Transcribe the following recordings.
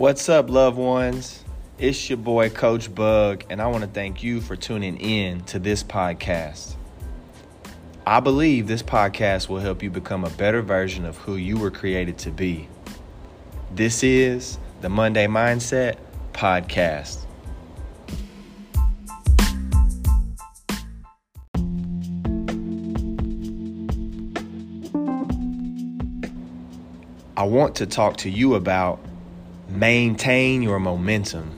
What's up, loved ones? It's your boy, Coach Bug, and I want to thank you for tuning in to this podcast. I believe this podcast will help you become a better version of who you were created to be. This is the Monday Mindset Podcast. I want to talk to you about maintain your momentum.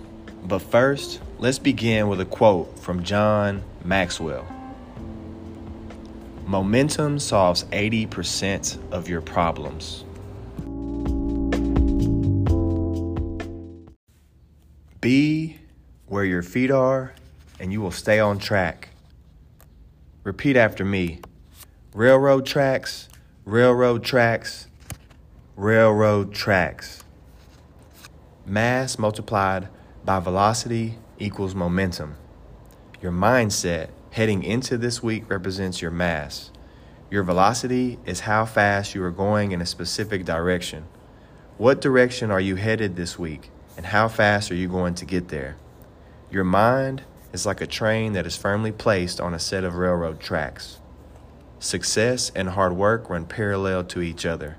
But first, let's begin with a quote from John Maxwell Momentum solves 80% of your problems. Be where your feet are, and you will stay on track. Repeat after me railroad tracks, railroad tracks, railroad tracks. Mass multiplied by velocity equals momentum. Your mindset heading into this week represents your mass. Your velocity is how fast you are going in a specific direction. What direction are you headed this week, and how fast are you going to get there? Your mind is like a train that is firmly placed on a set of railroad tracks. Success and hard work run parallel to each other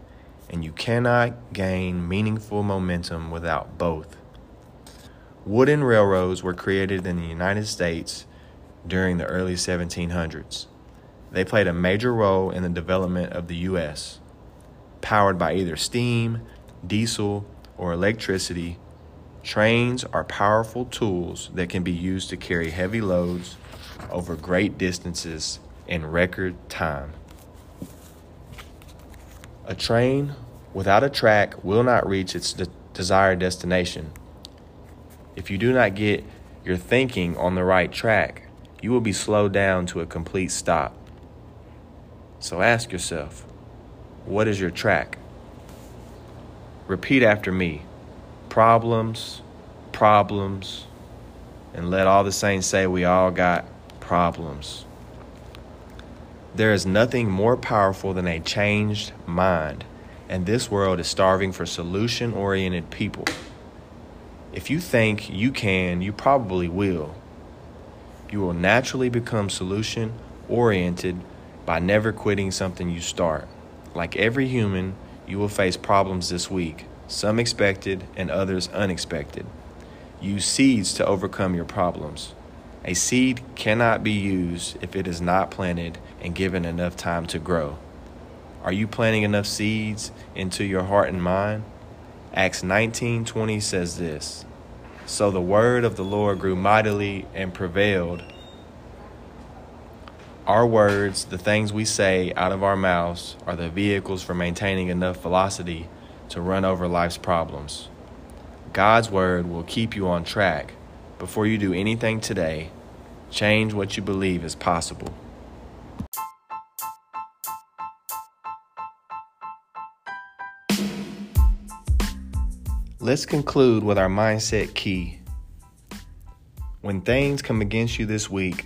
and you cannot gain meaningful momentum without both. Wooden railroads were created in the United States during the early 1700s. They played a major role in the development of the U.S. Powered by either steam, diesel, or electricity, trains are powerful tools that can be used to carry heavy loads over great distances in record time. A train without a track will not reach its de- desired destination. If you do not get your thinking on the right track, you will be slowed down to a complete stop. So ask yourself, what is your track? Repeat after me problems, problems, and let all the saints say we all got problems. There is nothing more powerful than a changed mind, and this world is starving for solution oriented people. If you think you can, you probably will. You will naturally become solution oriented by never quitting something you start. Like every human, you will face problems this week, some expected and others unexpected. Use seeds to overcome your problems. A seed cannot be used if it is not planted and given enough time to grow. Are you planting enough seeds into your heart and mind? Acts 19:20 says this. So the word of the Lord grew mightily and prevailed. Our words, the things we say out of our mouths, are the vehicles for maintaining enough velocity to run over life's problems. God's word will keep you on track before you do anything today, change what you believe is possible. Let's conclude with our mindset key. When things come against you this week,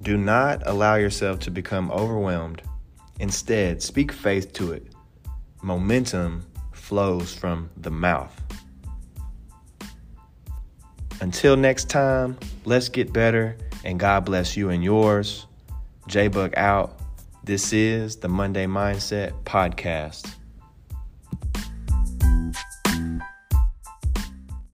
do not allow yourself to become overwhelmed. Instead, speak faith to it. Momentum flows from the mouth. Until next time, let's get better and God bless you and yours. J Bug out. This is the Monday Mindset Podcast.